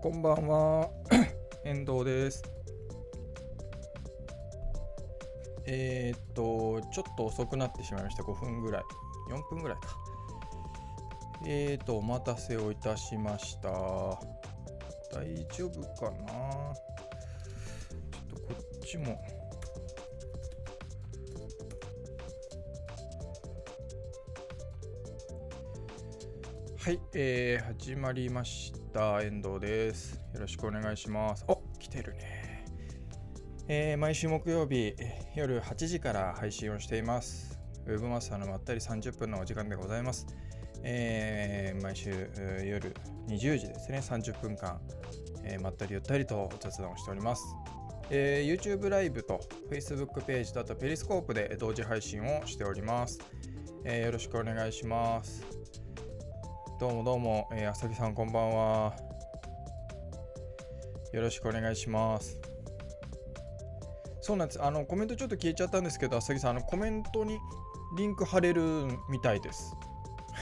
こんばんは、遠藤です。えー、っと、ちょっと遅くなってしまいました。5分ぐらい。4分ぐらいか。えー、っと、お待たせをいたしました。大丈夫かな？ちょっとこっちも。はい、えー、始まりました。遠藤です。よろしくお願いします。お来てるね。えー毎週木曜日夜8時から配信をしています。ウェブマスターのまったり30分のお時間でございます。えー毎週夜20時ですね、30分間、えーまったりゆったりと雑談をしております。えー YouTube ライブと Facebook ページとあとペリスコープで同時配信をしております。えよろしくお願いします。どうもどうも、えー、あさぎさんこんばんは。よろしくお願いします。そうなんです。あの、コメントちょっと消えちゃったんですけど、あさぎさん、あの、コメントにリンク貼れるみたいです。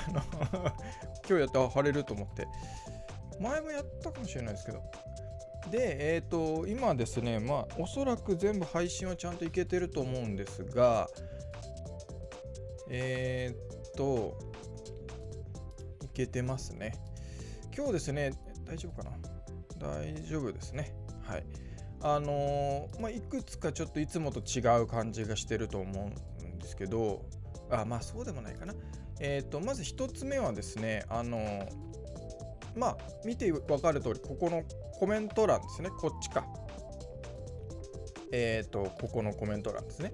今日やったら貼れると思って。前もやったかもしれないですけど。で、えっ、と、今ですね、まあ、おそらく全部配信はちゃんといけてると思うんですが、えっ、と、けてますね。今日ですね、大丈夫かな？大丈夫ですね。はい。あのーまあ、いくつかちょっといつもと違う感じがしてると思うんですけど、あ、まあそうでもないかな。えっ、と、まず一つ目はですね、あのーまあ、見てわかる通り、ここのコメント欄ですね、こっちか。えっ、と、ここのコメント欄ですね。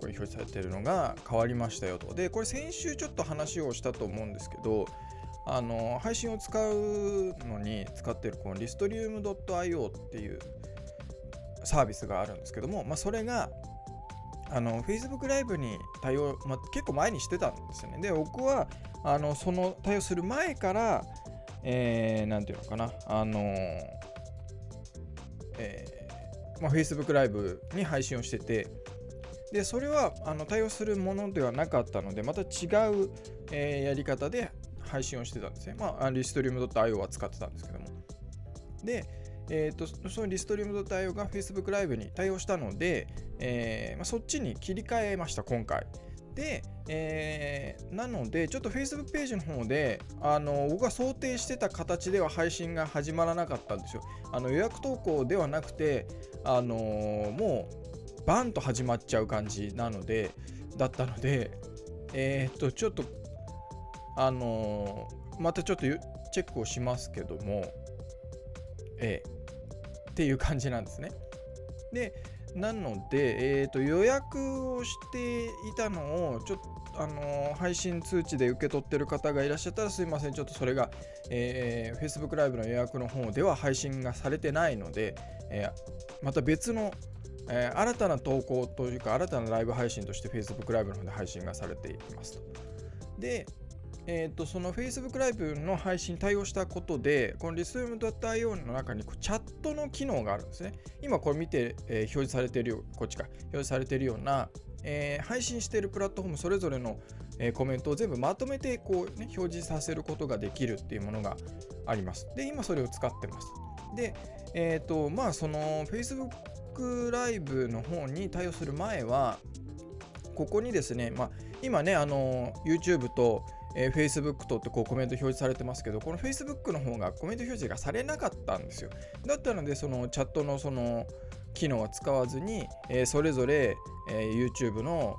これ表示されてるのが変わりましたよと。で、これ先週ちょっと話をしたと思うんですけど、あの配信を使うのに使ってるこのリストリウム .io っていうサービスがあるんですけども、まあ、それがあの Facebook ライブに対応、まあ、結構前にしてたんですよね。で、僕はあのその対応する前から、えー、ていうのかな、あのえーまあ、Facebook ライブに配信をしてて、で、それはあの対応するものではなかったので、また違う、えーやり方で配信をしてたんですね。まあ、リストリウム .io は使ってたんですけども。で、えー、とそのリストリウム .io が Facebook ライブに対応したので、えーまあ、そっちに切り替えました、今回。で、えーなので、ちょっと Facebook ページの方で、あの僕が想定してた形では配信が始まらなかったんですよ。あの予約投稿ではなくて、あのーもうバンと始まっちゃう感じなので、だったので、えっ、と、ちょっとあのーまたちょっとチェックをしますけども、ええっていう感じなんですね。で、なので、えーと予約をしていたのを、ちょっと、あのー配信通知で受け取ってる方がいらっしゃったらすいません、ちょっとそれが、えー Facebook ライブの予約の方では配信がされてないので、えーまた別の、えー新たな投稿というか、新たなライブ配信として Facebook ライブの方で配信がされていますと。で、えー、とその Facebook ライブの配信に対応したことで、この Resume.io の中にこうチャットの機能があるんですね。今これ見て、えー表示されているよこっちか、表示されてるような、えー配信しているプラットフォームそれぞれの、えーコメントを全部まとめてこう、ね、表示させることができるっていうものがあります。で、今それを使ってます。で、えっ、と、まあその Facebook ライブの方に対応する前は、ここにですね、まあ、今ね、あの YouTube と、えー Facebook とってこうコメント表示されてますけど、この Facebook の方がコメント表示がされなかったんですよ。だったので、そのチャットのその機能は使わずに、えーそれぞれ、えー YouTube の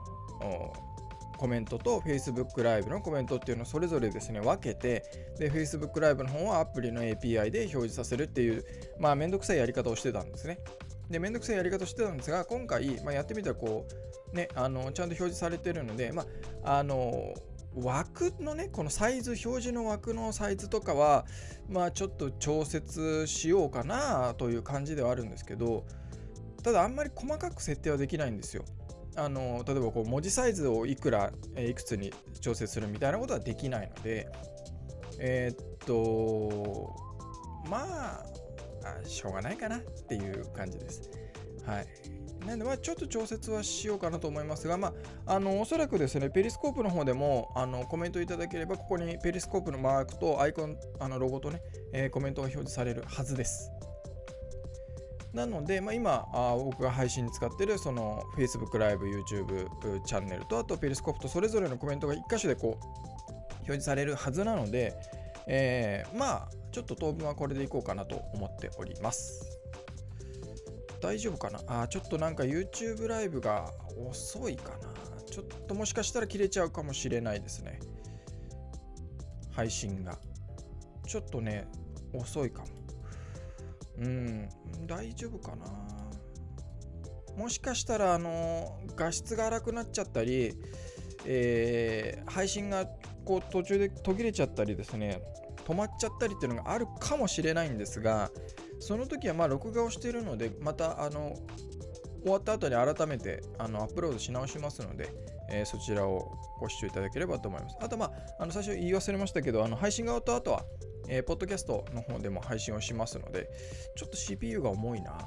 コメントと Facebook ライブのコメントっていうのをそれぞれですね分けてで Facebook ライブの方はアプリの API で表示させるっていうまあめんどくさいやり方をしてたんですねでめんどくさいやり方をしてたんですが今回、まあ、やってみたらこうねあのちゃんと表示されてるのでまああの枠のねこのサイズ表示の枠のサイズとかはまあちょっと調節しようかなという感じではあるんですけどただあんまり細かく設定はできないんですよ。あの例えばこう文字サイズをいくらえいくつに調整するみたいなことはできないのでえーっとまあしょうがないかなっていう感じです。はい。なんでまあちょっと調節はしようかなと思いますが、まあ、あのおそらくですね、ペリスコープの方でもあのコメントいただければ、ここにペリスコープのマークとアイコン、あのロゴとね、えー、コメントが表示されるはずです。なので、まあ、今あ、僕が配信に使っているその Facebook ライブ、YouTube チャンネルと、あとペリスコープとそれぞれのコメントが1箇所でこう表示されるはずなので、えー、まあ、ちょっと当分はこれでいこうかなと思っております。大丈夫かな？あちょっとなんか YouTube ライブが遅いかな。ちょっともしかしたら切れちゃうかもしれないですね。配信が。ちょっとね遅いかも。うん大丈夫かな？もしかしたらあの画質が荒くなっちゃったり、えー、配信がこう途中で途切れちゃったりですね止まっちゃったりっていうのがあるかもしれないんですがその時はまあ録画をしているのでまたあの終わった後に改めてあのアップロードし直しますので、えー、そちらをご視聴いただければと思います。あと、まあ、あの最初言い忘れましたけど、あの配信側とあとは、えー、ポッドキャストの方でも配信をしますので、ちょっと CPU が重いな。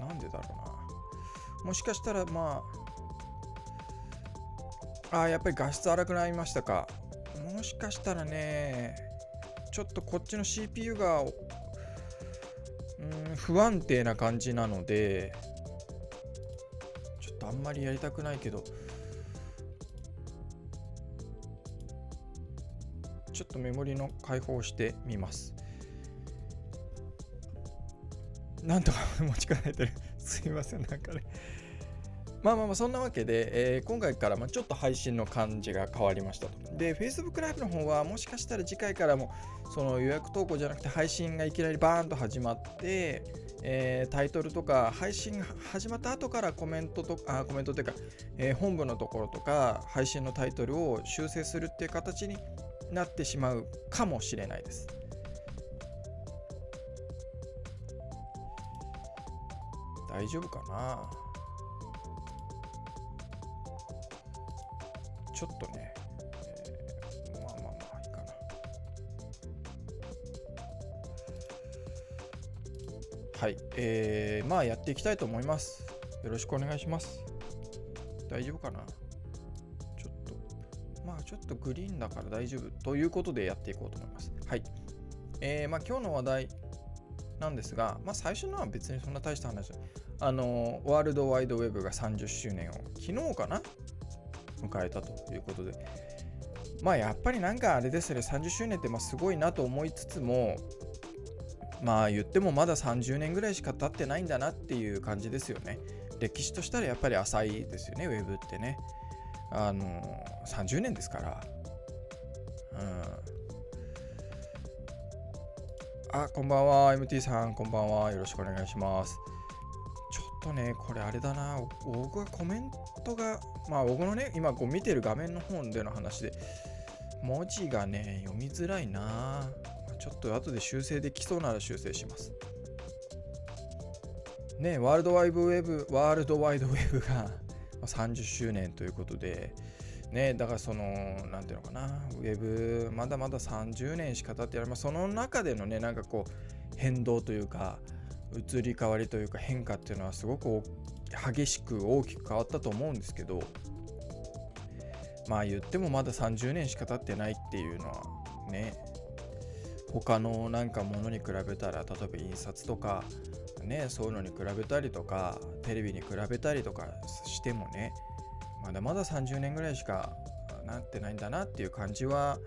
なんでだろうな。もしかしたら、まあ、あやっぱり画質荒くなりましたか。もしかしたらね、ちょっとこっちの CPU がうん不安定な感じなのでちょっとあんまりやりたくないけどちょっとメモリの解放してみます。なんとか持ち帰ってる。すいませんなんかね。まあまあまあそんなわけで、えー、今回からまちょっと配信の感じが変わりましたと。で、Facebook ライブの方はもしかしたら次回からもその予約投稿じゃなくて配信がいきなりバーンと始まって、えー、タイトルとか配信始まった後からコメントとあコメントというか、えー、本部のところとか配信のタイトルを修正するっていう形になってしまうかもしれないです。大丈夫かな？ちょっとね、えー、まあまあまあいいかな。はい、えー、まあやっていきたいと思います。よろしくお願いします。大丈夫かな？ちょっと、まあちょっとグリーンだから大丈夫ということでやっていこうと思います。はい。えー、まあ今日の話題なんですが、まあ最初のは別にそんな大した話あの、ワールドワイドウェブが30周年を昨日かな？迎えたということで。まあやっぱりなんかあれですね。30周年ってまあすごいなと思いつつもまあ言ってもまだ30年ぐらいしか経ってないんだなっていう感じですよね。歴史としたらやっぱり浅いですよね。ウェブってね。あの30年ですから。うん。あこんばんは。MT さんこんばんは。よろしくお願いします。とね、これあれだな、僕はコメントが、まあ僕のね、今こう見てる画面の方での話で、文字がね、読みづらいな。ちょっと後で修正できそうなら修正します。ね、ワールドワイドウェブ、ワールドワイドウェブが30周年ということで、ね、だからその、なんていうのかな、ウェブ、まだまだ30年しか経ってない、ま、その中でのね、なんかこう、変動というか、移り変わりというか変化っていうのはすごく激しく大きく変わったと思うんですけどまあ言ってもまだ30年しか経ってないっていうのはね他のなんかものに比べたら例えば印刷とかねそういうのに比べたりとかテレビに比べたりとかしてもねまだまだ30年ぐらいしかなってないんだなっていう感じは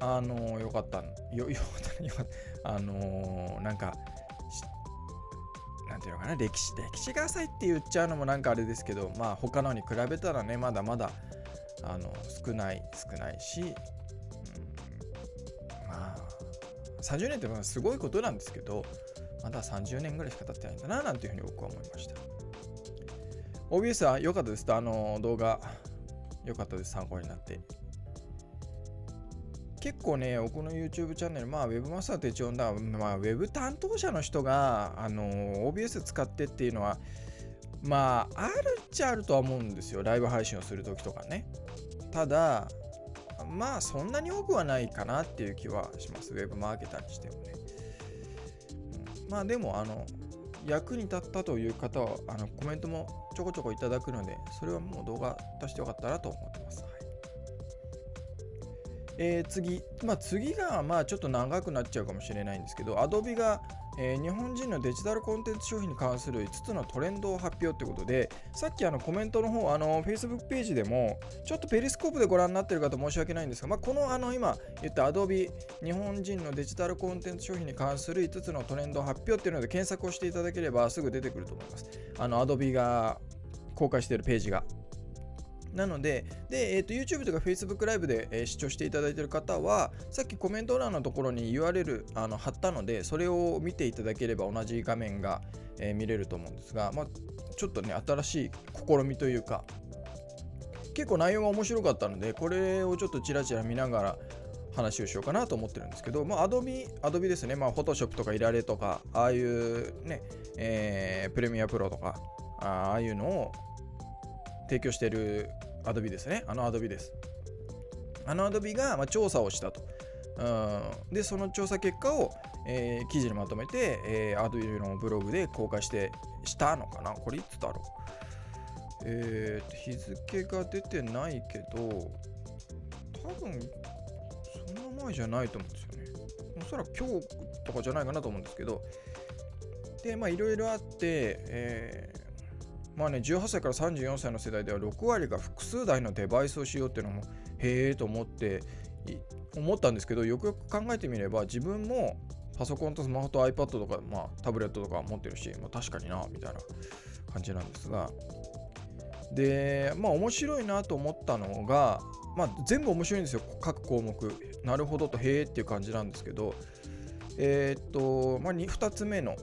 あのよかったよよかったよかった。あのなんかていうのかな歴史歴史が浅いって言っちゃうのもなんかあれですけどまあ他のに比べたらねまだまだあの少ない少ないし、うん、まあ30年ってまあすごいことなんですけどまだ30年ぐらいしか経ってないんだななんていうふうに僕は思いました。OBS は良かったですとあの動画良かったです。参考になって。結構ね、僕の YouTube チャンネル、まあ、Webmaster 手帳だ、まあ、Web 担当者の人が、あの、OBS 使ってっていうのは、まあ、あるっちゃあるとは思うんですよ。ライブ配信をするときとかね。ただ、まあ、そんなに多くはないかなっていう気はします。Web マーケターにしてもね。まあ、でも、あの、役に立ったという方はあのコメントもちょこちょこいただくのでそれはもう動画出してよかったなと思ってます。えー、次、まあ、次がまあちょっと長くなっちゃうかもしれないんですけど Adobe がえー、日本人のデジタルコンテンツ商品に関する5つのトレンドを発表ということで、さっきあのコメントの方、あの Facebook ページでも、ちょっとペリスコープでご覧になっている方申し訳ないんですが、まあ、このあの今言った Adobe 日本人のデジタルコンテンツ商品に関する5つのトレンド発表っていうので検索をしていただければすぐ出てくると思います。あの Adobe が公開しているページが。なので、でえーと、YouTube とか Facebook ライブで、えー、視聴していただいている方は、さっきコメント欄のところに URL あの貼ったので、それを見ていただければ同じ画面が、えー、見れると思うんですが、まあ、ちょっとね、新しい試みというか、結構内容が面白かったので、これをちょっとちらちら見ながら、話をしようかなと思ってるんですけど、まあ、Adobe、Adobe ですね、まあ、Photoshop とかいられとか、ああいうね、えー、プレミアプロとか、ああいうのを提供している Adobe ですね。あの Adobe です。あの Adobe が、ま、調査をしたと。うん、で、その調査結果を、えー、記事にまとめて、えー、Adobe のブログで公開してしたのかなこれいつだろうえー、日付が出てないけど、多分、そんな前じゃないと思うんですよね。おそらく今日とかじゃないかなと思うんですけど、で、まあいろいろあって、えまあね、18歳から34歳の世代では6割が複数台のデバイスをしようっていうのもへえと思って思ったんですけどよくよく考えてみれば自分もパソコンとスマホと iPad とか、まあ、タブレットとか持ってるし、まあ、確かになみたいな感じなんですが。でまあ面白いなと思ったのが、まあ、全部面白いんですよ。各項目。なるほどとへえっていう感じなんですけど。えー、っと、まあ、2つ目の、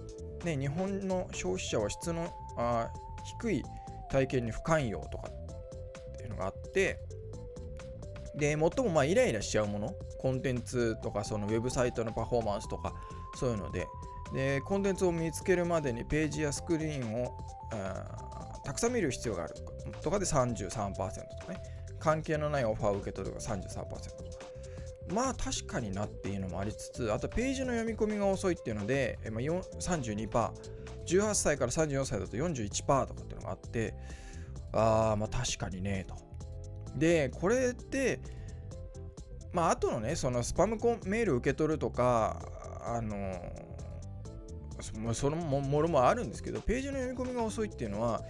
ね、日本の消費者は質のあ低い体験に不寛容とかっていうのがあってで最もまあイライラしちゃうものコンテンツとかそのウェブサイトのパフォーマンスとかそういうのででコンテンツを見つけるまでにページやスクリーンをたくさん見る必要があるとかで33%とかね関係のないオファーを受け取るが33%とかまあ確かになっていうのもありつつあとページの読み込みが遅いっていうので、まあ、32% 18歳から34歳だと41%とかっていうのがあって、ああ、まあ確かにね、と。で、これって、まあ後のね、そのスパムコンメール受け取るとか、あのそのものもあるんですけど、ページの読み込みが遅いっていうのは、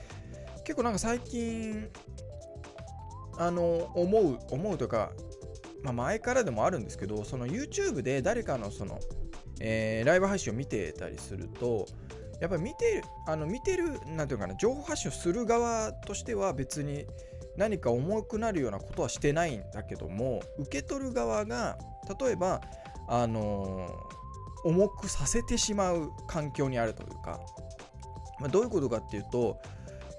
結構なんか最近、あの、思う、思うとか、まあ前からでもあるんですけど、その YouTube で誰かのその、えー、ライブ配信を見てたりすると、やっぱり見てる、あの見てる、なんていうかな、情報発信をする側としては別に何か重くなるようなことはしてないんだけども、受け取る側が、例えば、あのー、重くさせてしまう環境にあるというか、まあ、どういうことかっていうと、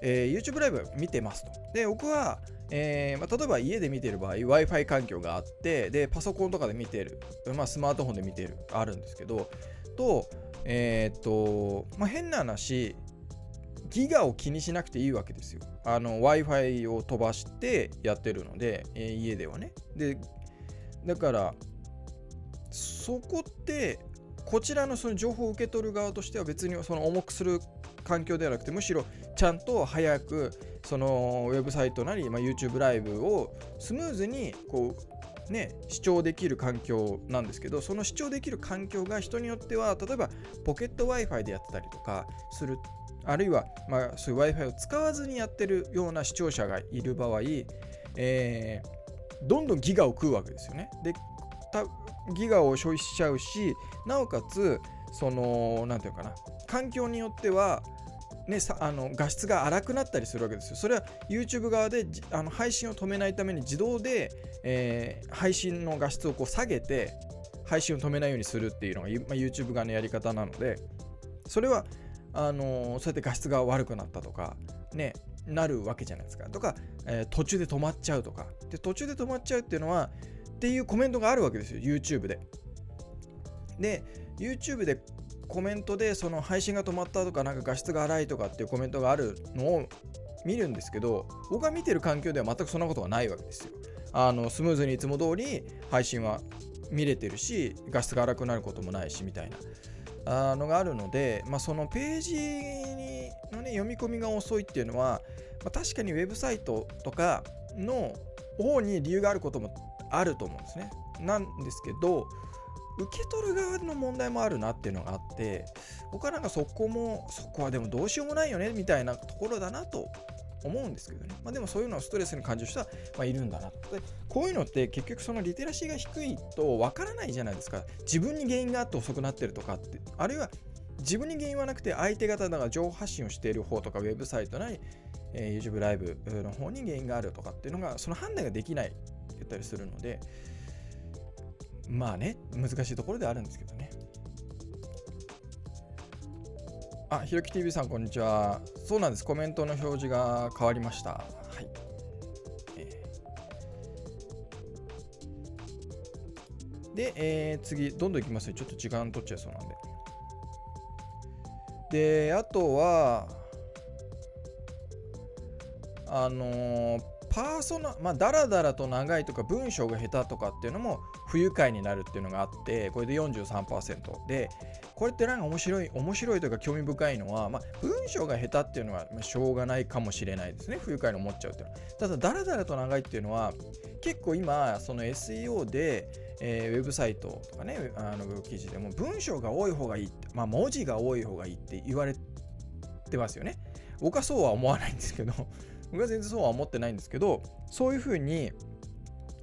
えー、YouTube ライブ見てますと。で、僕は、えーまあ、例えば家で見てる場合 Wi-Fi 環境があってでパソコンとかで見てる、まあ、スマートフォンで見てるあるんですけどとえー、っと、まあ、変な話、ギガを気にしなくていいわけですよ。あの、Wi-Fi を飛ばしてやってるので、えー、家ではね。で、だから、そこって、こちらのその情報を受け取る側としては別にその重くする環境ではなくてむしろちゃんと早くそのウェブサイトなり、まあ、YouTube ライブをスムーズにこうね、視聴できる環境なんですけど、その視聴できる環境が人によっては、例えばポケット Wi-Fi でやってたりとかする、あるいは、まあ、そういう Wi-Fi を使わずにやってるような視聴者がいる場合、えー、どんどんギガを食うわけですよね。で、ギガを消費しちゃうし、なおかつ、その、なんていうかな、環境によっては、ね、あの画質が荒くなったりするわけですよ。それは YouTube 側であの配信を止めないために自動で、えー、配信の画質をこう下げて配信を止めないようにするっていうのが、まあ、YouTube 側のやり方なのでそれはあのー、そうやって画質が悪くなったとかねなるわけじゃないですか。とか、えー、途中で止まっちゃうとか。で途中で止まっちゃうっていうのはっていうコメントがあるわけですよ YouTube で。で YouTube でコメントでその配信が止まったとかなんか画質が荒いとかっていうコメントがあるのを見るんですけど僕が見てる環境では全くそんなことがないわけですよ。あのスムーズにいつも通り配信は見れてるし画質が荒くなることもないしみたいなあのがあるので、まあ、そのページにの、ね、読み込みが遅いっていうのは、まあ、確かにウェブサイトとかの方に理由があることもあると思うんですね。なんですけど受け取る側の問題もあるなっていうのがあって僕はなんかそこもそこはでもどうしようもないよねみたいなところだなと思うんですけどね、まあ、でもそういうのをストレスに感じる人は、ま、いるんだな。でこういうのって結局そのリテラシーが低いとわからないじゃないですか。自分に原因があって遅くなってるとかって。あるいは自分に原因はなくて相手方が情報発信をしている方とかウェブサイトなり、えー、YouTube ライブの方に原因があるとかっていうのがその判断ができないって言ったりするのでまあね難しいところであるんですけどね。あ、ひろき TV さん、こんにちは。そうなんです。コメントの表示が変わりました。はい。えー、で、えー、次、どんどんいきますよ。ちょっと時間取っちゃいそうなんで。で、あとは、あのー、パーソナ、まあ、だらだらと長いとか文章が下手とかっていうのも不愉快になるっていうのがあって、これで43%で、これってなんか面白い、面白いというか興味深いのは、まあ、文章が下手っていうのは、しょうがないかもしれないですね。不愉快に思っちゃうっていうのは。ただ、だらだらと長いっていうのは、結構今、その SEO で、えー、ウェブサイトとかね、あの記事でも文章が多い方がいい、まあ、文字が多い方がいいって言われてますよね。僕はそうは思わないんですけど、僕は全然そうは思ってないんですけど、そういうふうに、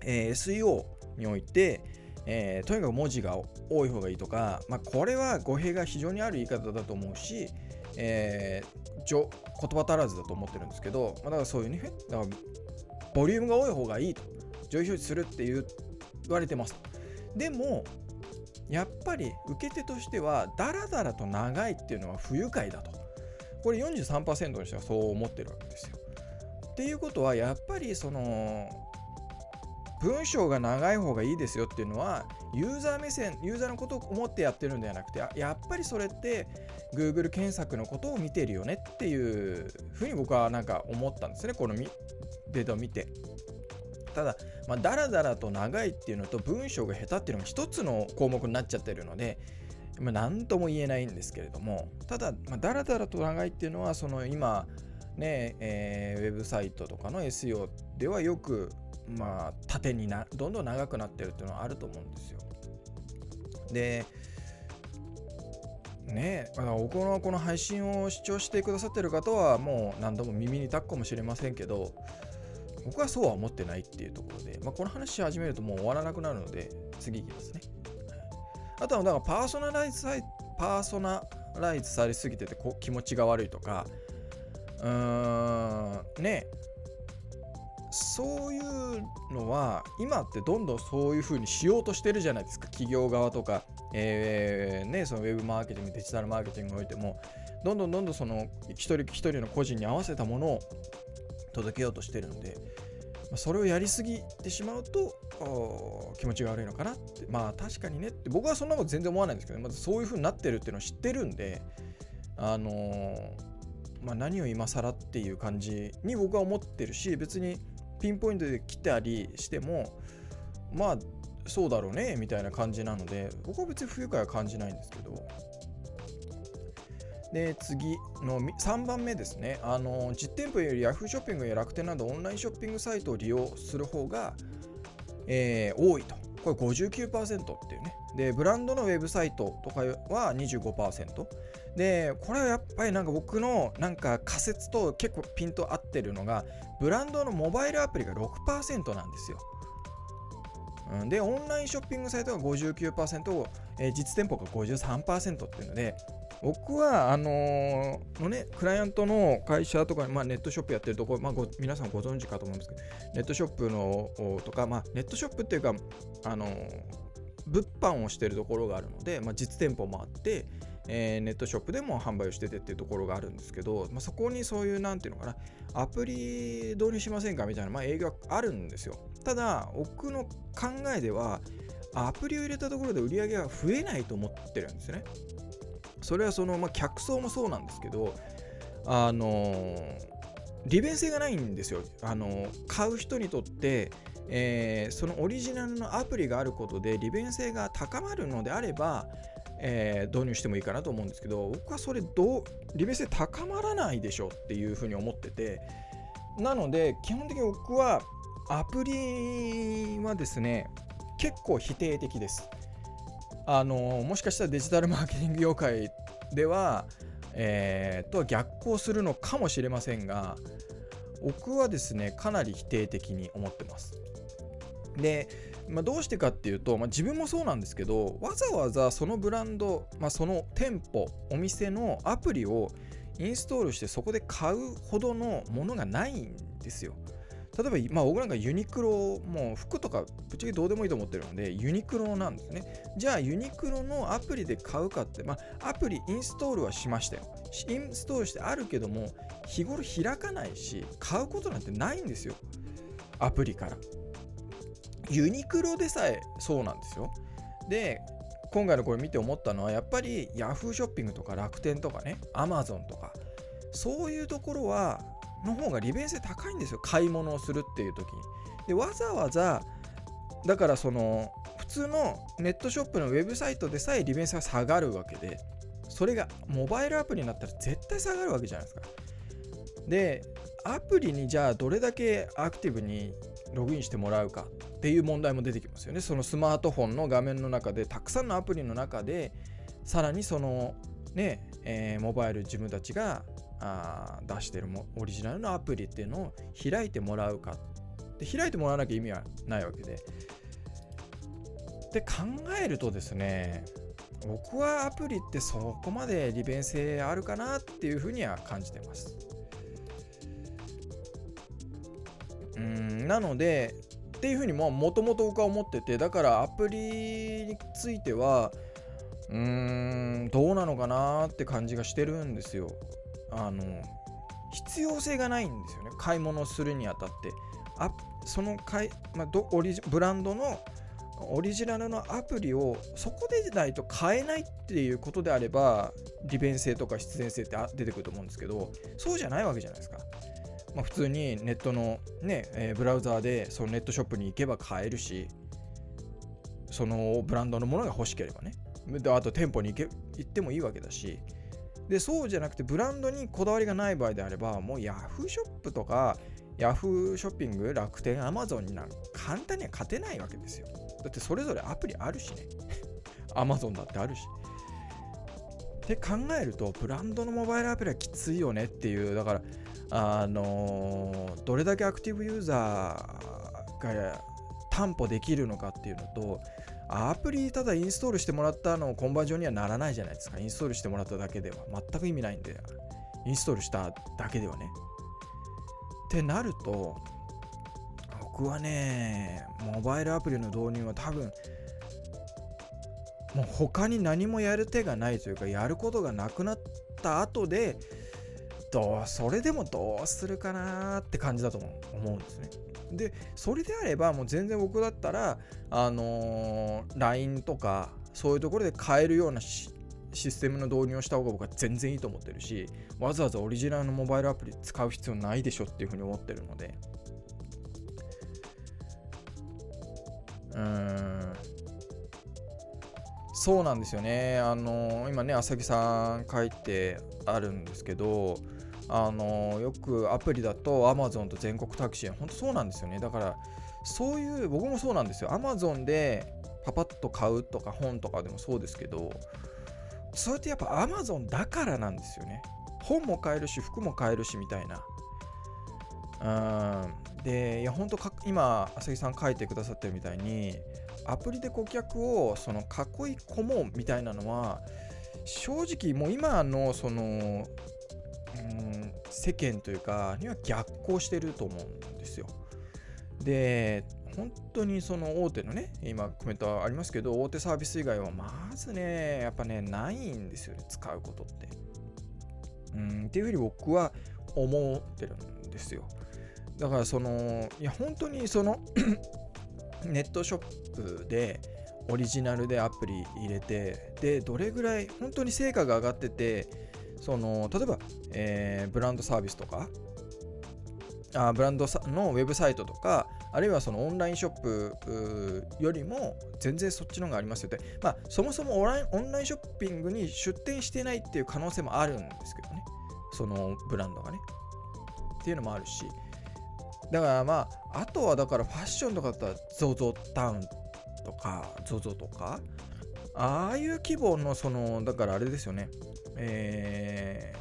えー、SEO において、えー、とにかく文字が多い方がいいとか、まあ、これは語弊が非常にある言い方だと思うし、えー、言葉足らずだと思ってるんですけど、まあ、だからそういうね、だからボリュームが多い方がいいと、上位表示するって言われてます。でも、やっぱり受け手としては、だらだらと長いっていうのは不愉快だと。これ43%の人はそう思ってるわけですよ。っていうことは、やっぱりその、文章が長い方がいいですよっていうのはユーザー目線ユーザーのことを思ってやってるんではなくてやっぱりそれって Google 検索のことを見てるよねっていうふうに僕はなんか思ったんですねこのデータを見て。ただ、まあ、だらだらと長いっていうのと文章が下手っていうのが一つの項目になっちゃってるのでまあ、何とも言えないんですけれどもただ、まあ、だらだらと長いっていうのはその今ねえー、ウェブサイトとかの SEO ではよくまあ、縦になどんどん長くなってるっていうのはあると思うんですよ。で、ねえ、僕のこの配信を視聴してくださってる方はもう何度も耳に立くかもしれませんけど、僕はそうは思ってないっていうところで、まあ、この話し始めるともう終わらなくなるので、次いきますね。あとは、だからパーソナライズさパーソナライズされすぎててこ気持ちが悪いとか、うーん、ねそういうのは今ってどんどんそういうふうにしようとしてるじゃないですか。企業側とか、えー、ね、そのウェブマーケティングデジタルマーケティングにおいてもどんどんどんどんその一人一人の個人に合わせたものを届けようとしてるので、それをやりすぎてしまうと気持ちが悪いのかなって。まあ確かにねって僕はそんなこと全然思わないんですけどまずそういうふうになってるっていうのを知ってるんであのー、まあ、何を今更っていう感じに僕は思ってるし別にピンポイントで来たりしてもまあそうだろうねみたいな感じなので僕は別に不愉快は感じないんですけど。で次の3番目ですね。あの実店舗より Yahoo! ショッピングや楽天などオンラインショッピングサイトを利用する方が、えー、多いと。これ59%っていうねでブランドのウェブサイトとかは25%でこれはやっぱりなんか僕のなんか仮説と結構ピンと合ってるのがブランドのモバイルアプリが6%なんですよ。で、オンラインショッピングサイトが59%、えー、実店舗が53%っていうので、僕は、あのー、のね、クライアントの会社とか、まあ、ネットショップやってるところ、まあ、皆さんご存知かと思うんですけど、ネットショップのとか、まあ、ネットショップっていうか、あのー、物販をしてるところがあるので、まあ、実店舗もあって、えー、ネットショップでも販売をしててっていうところがあるんですけど、まあ、そこにそういう、なんていうのかな、アプリ導入しませんかみたいな、まあ、営業あるんですよ。ただ、僕の考えでは、アプリを入れたところで売り上げが増えないと思ってるんですね。それはその、まあ、客層もそうなんですけど、あの、利便性がないんですよ。あの、買う人にとって、えー、そのオリジナルのアプリがあることで利便性が高まるのであれば、えー、導入してもいいかなと思うんですけど僕はそれどう利便性高まらないでしょっていうふうに思っててなので基本的に僕はアプリはですね結構否定的ですあのもしかしたらデジタルマーケティング業界では、えー、とは逆行するのかもしれませんが僕はですねかなり否定的に思ってます。で、まあ、どうしてかっていうと、まあ、自分もそうなんですけどわざわざそのブランド、まあ、その店舗お店のアプリをインストールしてそこで買うほどのものがないんですよ。例えば、まあ、僕なんかユニクロ、もう服とかぶっちゃけどうでもいいと思ってるので、ユニクロなんですね。じゃあ、ユニクロのアプリで買うかって、まあ、アプリインストールはしましたよ。インストールしてあるけども、日頃開かないし、買うことなんてないんですよ。アプリから。ユニクロでさえそうなんですよ。で、今回のこれ見て思ったのは、やっぱり Yahoo ショッピングとか楽天とかね、Amazon とか、そういうところはの方が利便性高いんですよ。買い物をするっていう時に。でわざわざだからその普通のネットショップのウェブサイトでさえ利便性が下がるわけでそれがモバイルアプリになったら絶対下がるわけじゃないですか。でアプリにじゃあどれだけアクティブにログインしてもらうかっていう問題も出てきますよね。そのスマートフォンの画面の中でたくさんのアプリの中でさらにそのね、えー、モバイル自分たちがあ出してるもオリジナルのアプリっていうのを開いてもらうか。で開いてもらわなきゃ意味はないわけで。で考えるとですね僕はアプリってそこまで利便性あるかなっていうふうには感じてます。うんなのでっていうふうにもともと僕は思っててだからアプリについてはうーんどうなのかなって感じがしてるんですよ。あの必要性がないんですよね。買い物するにあたって。あその買い、まあ、どオリジブランドのオリジナルのアプリをそこでないと買えないっていうことであれば利便性とか必然性って出てくると思うんですけどそうじゃないわけじゃないですか、まあ、普通にネットのね、えー、ブラウザーでそのネットショップに行けば買えるしそのブランドのものが欲しければね。であと店舗に行け行ってもいいわけだし。でそうじゃなくてブランドにこだわりがない場合であればもう Yahoo ショップとか Yahoo ショッピング楽天 Amazon になんか簡単には勝てないわけですよ。だってそれぞれアプリあるしね。Amazon だってあるし。って考えるとブランドのモバイルアプリはきついよねっていうだからあのー、どれだけアクティブユーザーが担保できるのかっていうのとアプリただインストールしてもらったのコンバージョンにはならないじゃないですか。インストールしてもらっただけでは全く意味ないんで、インストールしただけではね。ってなると、僕はね、モバイルアプリの導入は多分、もう他に何もやる手がないというか、やることがなくなった後で、どうそれでもどうするかなって感じだと思うんですね。でそれであればもう全然僕だったらあのー、LINE とかそういうところで買えるようなシステムの導入をした方が僕は全然いいと思ってるしわざわざオリジナルのモバイルアプリ使う必要ないでしょっていうふうに思ってるので。うーん。そうなんですよね。あのー、今ね浅木さん書いてあるんですけどあのよくアプリだと Amazon と全国タクシー本当そうなんですよね。だからそういう僕もそうなんですよ。Amazon でパパッと買うとか本とかでもそうですけどそれってやっぱ Amazon だからなんですよね。本も買えるし服も買えるしみたいな。うん。でいや本当今浅木さん書いてくださってるみたいにアプリで顧客をその囲い込もうみたいなのは正直もう今のそのうん世間というかには逆行してると思うんですよ。で本当にその大手のね今コメントありますけど大手サービス以外はまずねやっぱねないんですよね使うことって。うんっていうふうに僕は思ってるんですよ。だからそのいや本当にその ネットショップでオリジナルでアプリ入れてでどれぐらい本当に成果が上がっててその例えば、えー、ブランドサービスとかあブランドのウェブサイトとかあるいはそのオンラインショップよりも全然そっちの方がありますよって、まあ、そもそもオンラインオンラインショッピングに出店してないっていう可能性もあるんですけどね。そのブランドがね。っていうのもあるし。だからまああとはだからファッションとかだったら ZOZO タウンとか ZOZO とかああいう規模のそのだからあれですよね。え、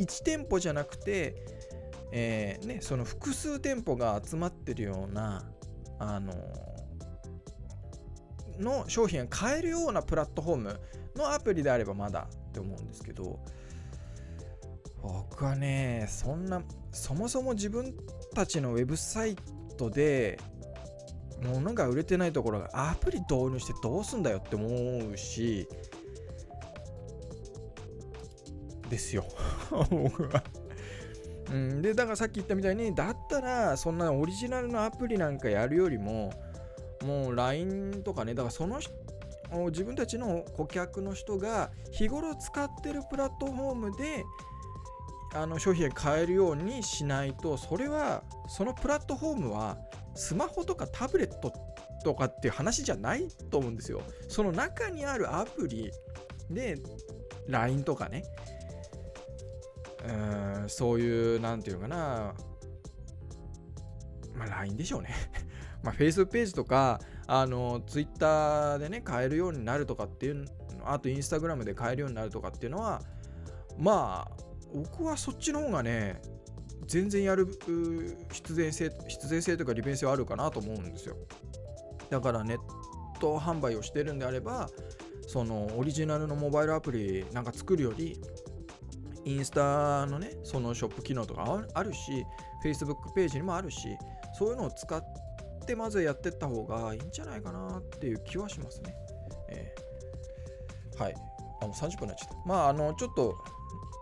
1店舗じゃなくてえー、ね、その複数店舗が集まってるような、あのの商品が買えるようなプラットフォームのアプリであればまだって思うんですけど僕はねそんなそもそも自分たちのウェブサイトで物が売れてないところがアプリ導入してどうすんだよって思うしですよ。うん、でだからさっき言ったみたいにだったらそんなオリジナルのアプリなんかやるよりももう LINE とかねだからその自分たちの顧客の人が日頃使ってるプラットフォームであの商品が買えるようにしないとそれはそのプラットフォームはスマホとかタブレットとかっていう話じゃないと思うんですよ。その中にあるアプリで LINE とかねうんそういう何て言うかな。まあ LINE でしょうね。まあ Facebook ページとかあの Twitter でね買えるようになるとかっていうあと Instagram で買えるようになるとかっていうのはまあ僕はそっちの方がね全然やる必然性必然性とか利便性はあるかなと思うんですよ。だからネット販売をしてるんであればそのオリジナルのモバイルアプリなんか作るよりインスタのね、そのショップ機能とかあるし、Facebook ページにもあるし、そういうのを使ってまずやってった方がいいんじゃないかなっていう気はしますね。えー、はい。あの30分になっちゃった。まあ、あの、ちょっと、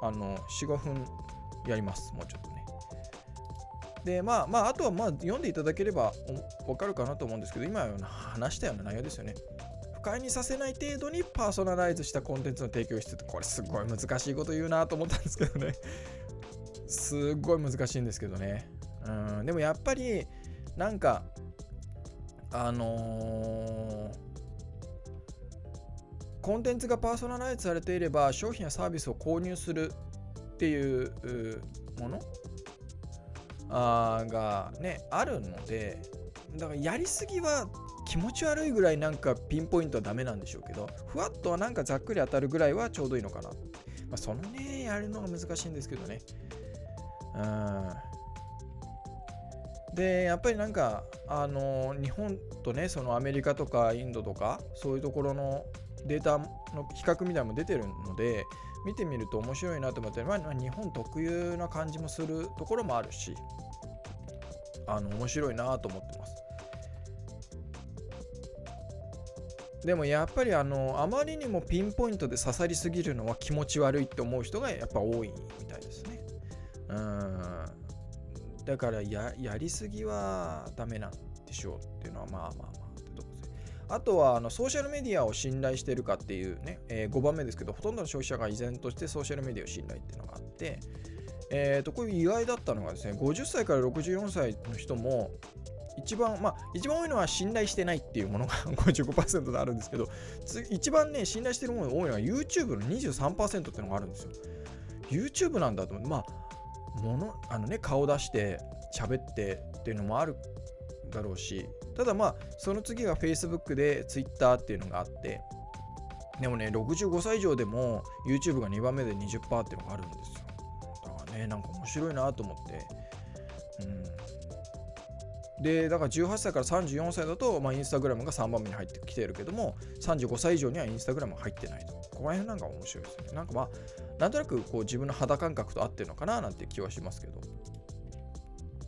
あの、4、5分やります。もうちょっとね。で、まあ、まあ、あとは、まあ、読んでいただければわかるかなと思うんですけど、今話したような内容ですよね。不快にさせない程度にパーソナライズしたコンテンツの提供しつつこれすごい難しいこと言うなと思ったんですけどね。すっごい難しいんですけどね。うんでもやっぱりなんかあのー、コンテンツがパーソナライズされていれば商品やサービスを購入するっていうもの？あがねあるのでだからやりすぎは気持ち悪いぐらいなんかピンポイントはダメなんでしょうけど、ふわっとはなんかざっくり当たるぐらいはちょうどいいのかな。まあ、そのね、やるのが難しいんですけどね。うん。で、やっぱりなんか、あの日本とね、そのアメリカとかインドとか、そういうところのデータの比較みたいなのも出てるので、見てみると面白いなと思って、まあ、日本特有な感じもするところもあるし、あの面白いなと思ってます。でもやっぱりあのあまりにもピンポイントで刺さりすぎるのは気持ち悪いって思う人がやっぱ多いみたいですね。うんだからやりすぎはダメなんでしょうっていうのはまあまあまあってとこですあとはあのソーシャルメディアを信頼してるかっていうね、えー、5番目ですけどほとんどの消費者が依然としてソーシャルメディアを信頼っていうのがあってえー、とこういう意外だったのがですね50歳から64歳の人も一番、まあ、一番多いのは信頼してないっていうものが 55%であるんですけど、一番ね、信頼してるものが多いのは YouTube の23%っていうのがあるんですよ。YouTube なんだと思って、まあ、もの、あのね、顔出して喋ってっていうのもあるだろうし、ただまあ、その次が Facebook で Twitter っていうのがあって、でもね、65歳以上でも YouTube が2番目で20%っていうのがあるんですよ。だからね、なんか面白いなと思って、うん。でだから18歳から34歳だと、まあ、インスタグラムが3番目に入ってきてるけども35歳以上にはインスタグラム入ってないと。ここら辺なんか面白いですね。なんかまあなんとなくこう自分の肌感覚と合ってるのかななんて気はしますけど。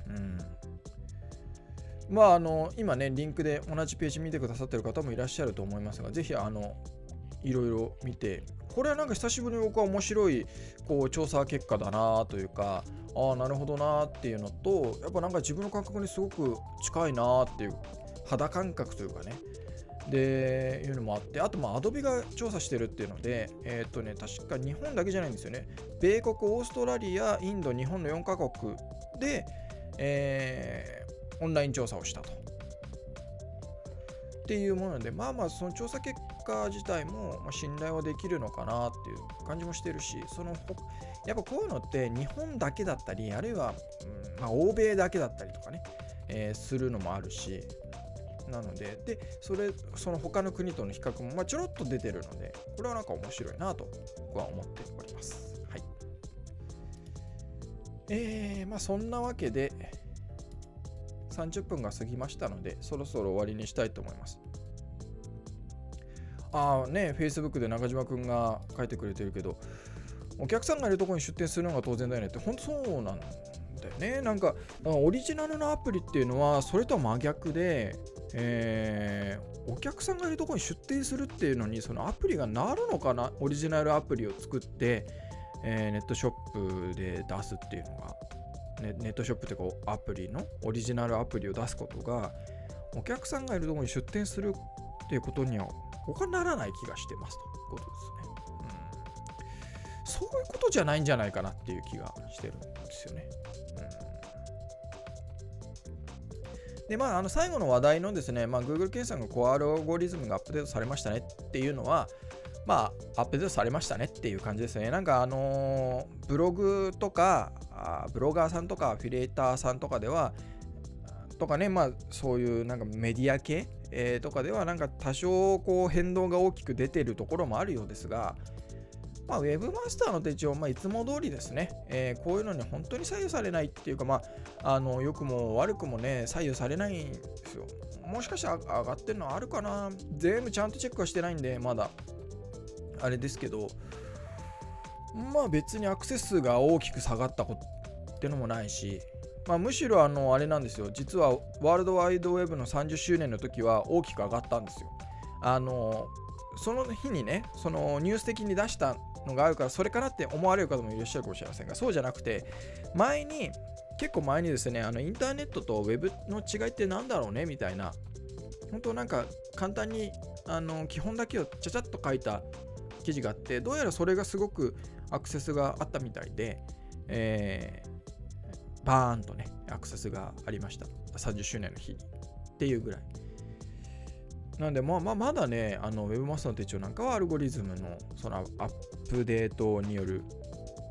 うん。まああの今ねリンクで同じページ見てくださってる方もいらっしゃると思いますがぜひあのいろいろ見てこれはなんか久しぶりに僕は面白いこう調査結果だなというかああなるほどなっていうのとやっぱなんか自分の感覚にすごく近いなっていう肌感覚というかねでいうのもあってあとまあアドビが調査してるっていうのでえっ、ー、とね確か日本だけじゃないんですよね米国オーストラリアインド日本の4カ国で、えオンライン調査をしたと。っていうもので、まあまあ、その調査結果自体もま信頼はできるのかなっていう感じもしてるし、そのやっぱこういうのって日本だけだったり、あるいは、うんまあ、欧米だけだったりとかね、えー、するのもあるし、なので、で、それ、その他の国との比較も、ま、ちょろっと出てるので、これはなんか面白いなと僕は思っております。はい。えー、まあそんなわけで、30分が過ぎましたので、そろそろ終わりにしたいと思います。ああね、Facebook で中島くんが書いてくれてるけど、お客さんがいるとこに出店するのが当然だよねって、本当そうなんだよね。なんか、オリジナルのアプリっていうのは、それとは真逆で、えー、お客さんがいるとこに出店するっていうのに、そのアプリがなるのかな、オリジナルアプリを作って、えー、ネットショップで出すっていうのが、ね、ネットショップってこうアプリのオリジナルアプリを出すことが、お客さんがいるところに出店するっていうことには他ならない気がしてますということですね。うん、そういうことじゃないんじゃないかなっていう気がしてるんですよね。で、まあ、あの最後の話題のですね、まあ、Google 検索のコアアルゴリズムがアップデートされましたねっていうのは、まあ、アップデートされましたねっていう感じですね。なんか、あのー、ブログとか、ブロガーさんとか、アフィリエーターさんとかでは、とかね、まあ、そういうなんかメディア系、えー、とかでは、なんか多少こう変動が大きく出てるところもあるようですが、まあ、ウェブマスターの手帳、まあ、いつも通りですね、えー、こういうのに本当に左右されないっていうか、まあ、あの良くも悪くもね、左右されないんですよ。もしかして上がってるのあるかな？全部ちゃんとチェックはしてないんで、まだ。あれですけど、まあ別にアクセス数が大きく下がったことってのもないし、まあ、むしろあのあれなんですよ。実はワールドワイドウェブの30周年の時は大きく上がったんですよ。あのその日にねそのニュース的に出したのがあるからそれかなって思われる方もいらっしゃるかもしれませんがそうじゃなくて前に結構前にですねあのインターネットとウェブの違いって何だろうねみたいな本当なんか簡単にあの基本だけをちゃちゃっと書いた記事があってどうやらそれがすごくアクセスがあったみたいで、え、バーンとねアクセスがありました。30周年の日。っていうぐらい。なんで、まあまあ、まだね、あの Webmaster の手帳なんかはアルゴリズムのそのアップデートによる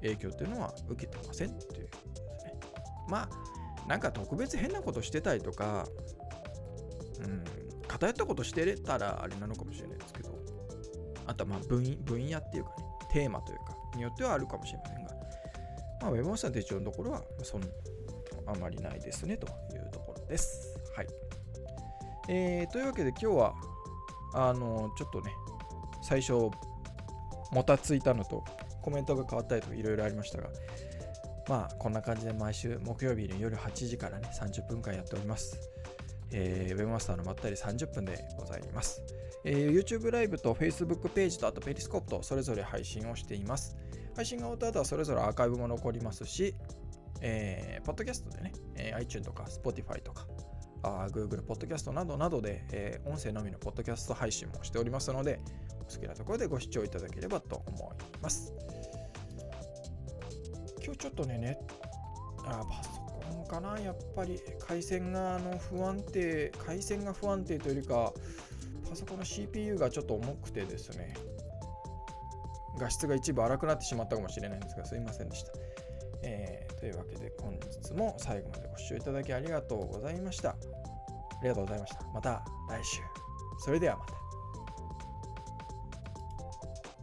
影響っていうのは受けてませんっていうね。まあ、なんか特別変なことしてたりとか、うん、偏ったことしてれたらあれなのかもしれないですけど、あとはまあ分分野っていうかね、テーマというか、によってはあるかもしれませんが、まあ、Webmaster の手帳のところはそんあまりないですねというところです。はい。えー、というわけで今日は、あのちょっとね、最初、もたついたのと、コメントが変わったりとかいろいろありましたが、まあ、こんな感じで毎週木曜日の夜8時からね、30分間やっております。えー、ウェブマスターのまったり30分でございます。えー、YouTube ライブと Facebook ページとあとペリスコープとそれぞれ配信をしています。配信が終わった後はそれぞれアーカイブも残りますし、えー、ポッドキャストでね、えー、iTunes とか Spotify とか、あ Google Podcast などなどで、えー、音声のみのポッドキャスト配信もしておりますので、お好きなところでご視聴いただければと思います。今日ちょっとね、ねあパソコンかな、やっぱり回線があの不安定、回線が不安定というよりか、パソコンの CPU がちょっと重くてですね、画質が一部荒くなってしまったかもしれないんですが、すいませんでした。えー、というわけで本日も最後までご視聴いただきありがとうございました。ありがとうございました。また来週。それではまた。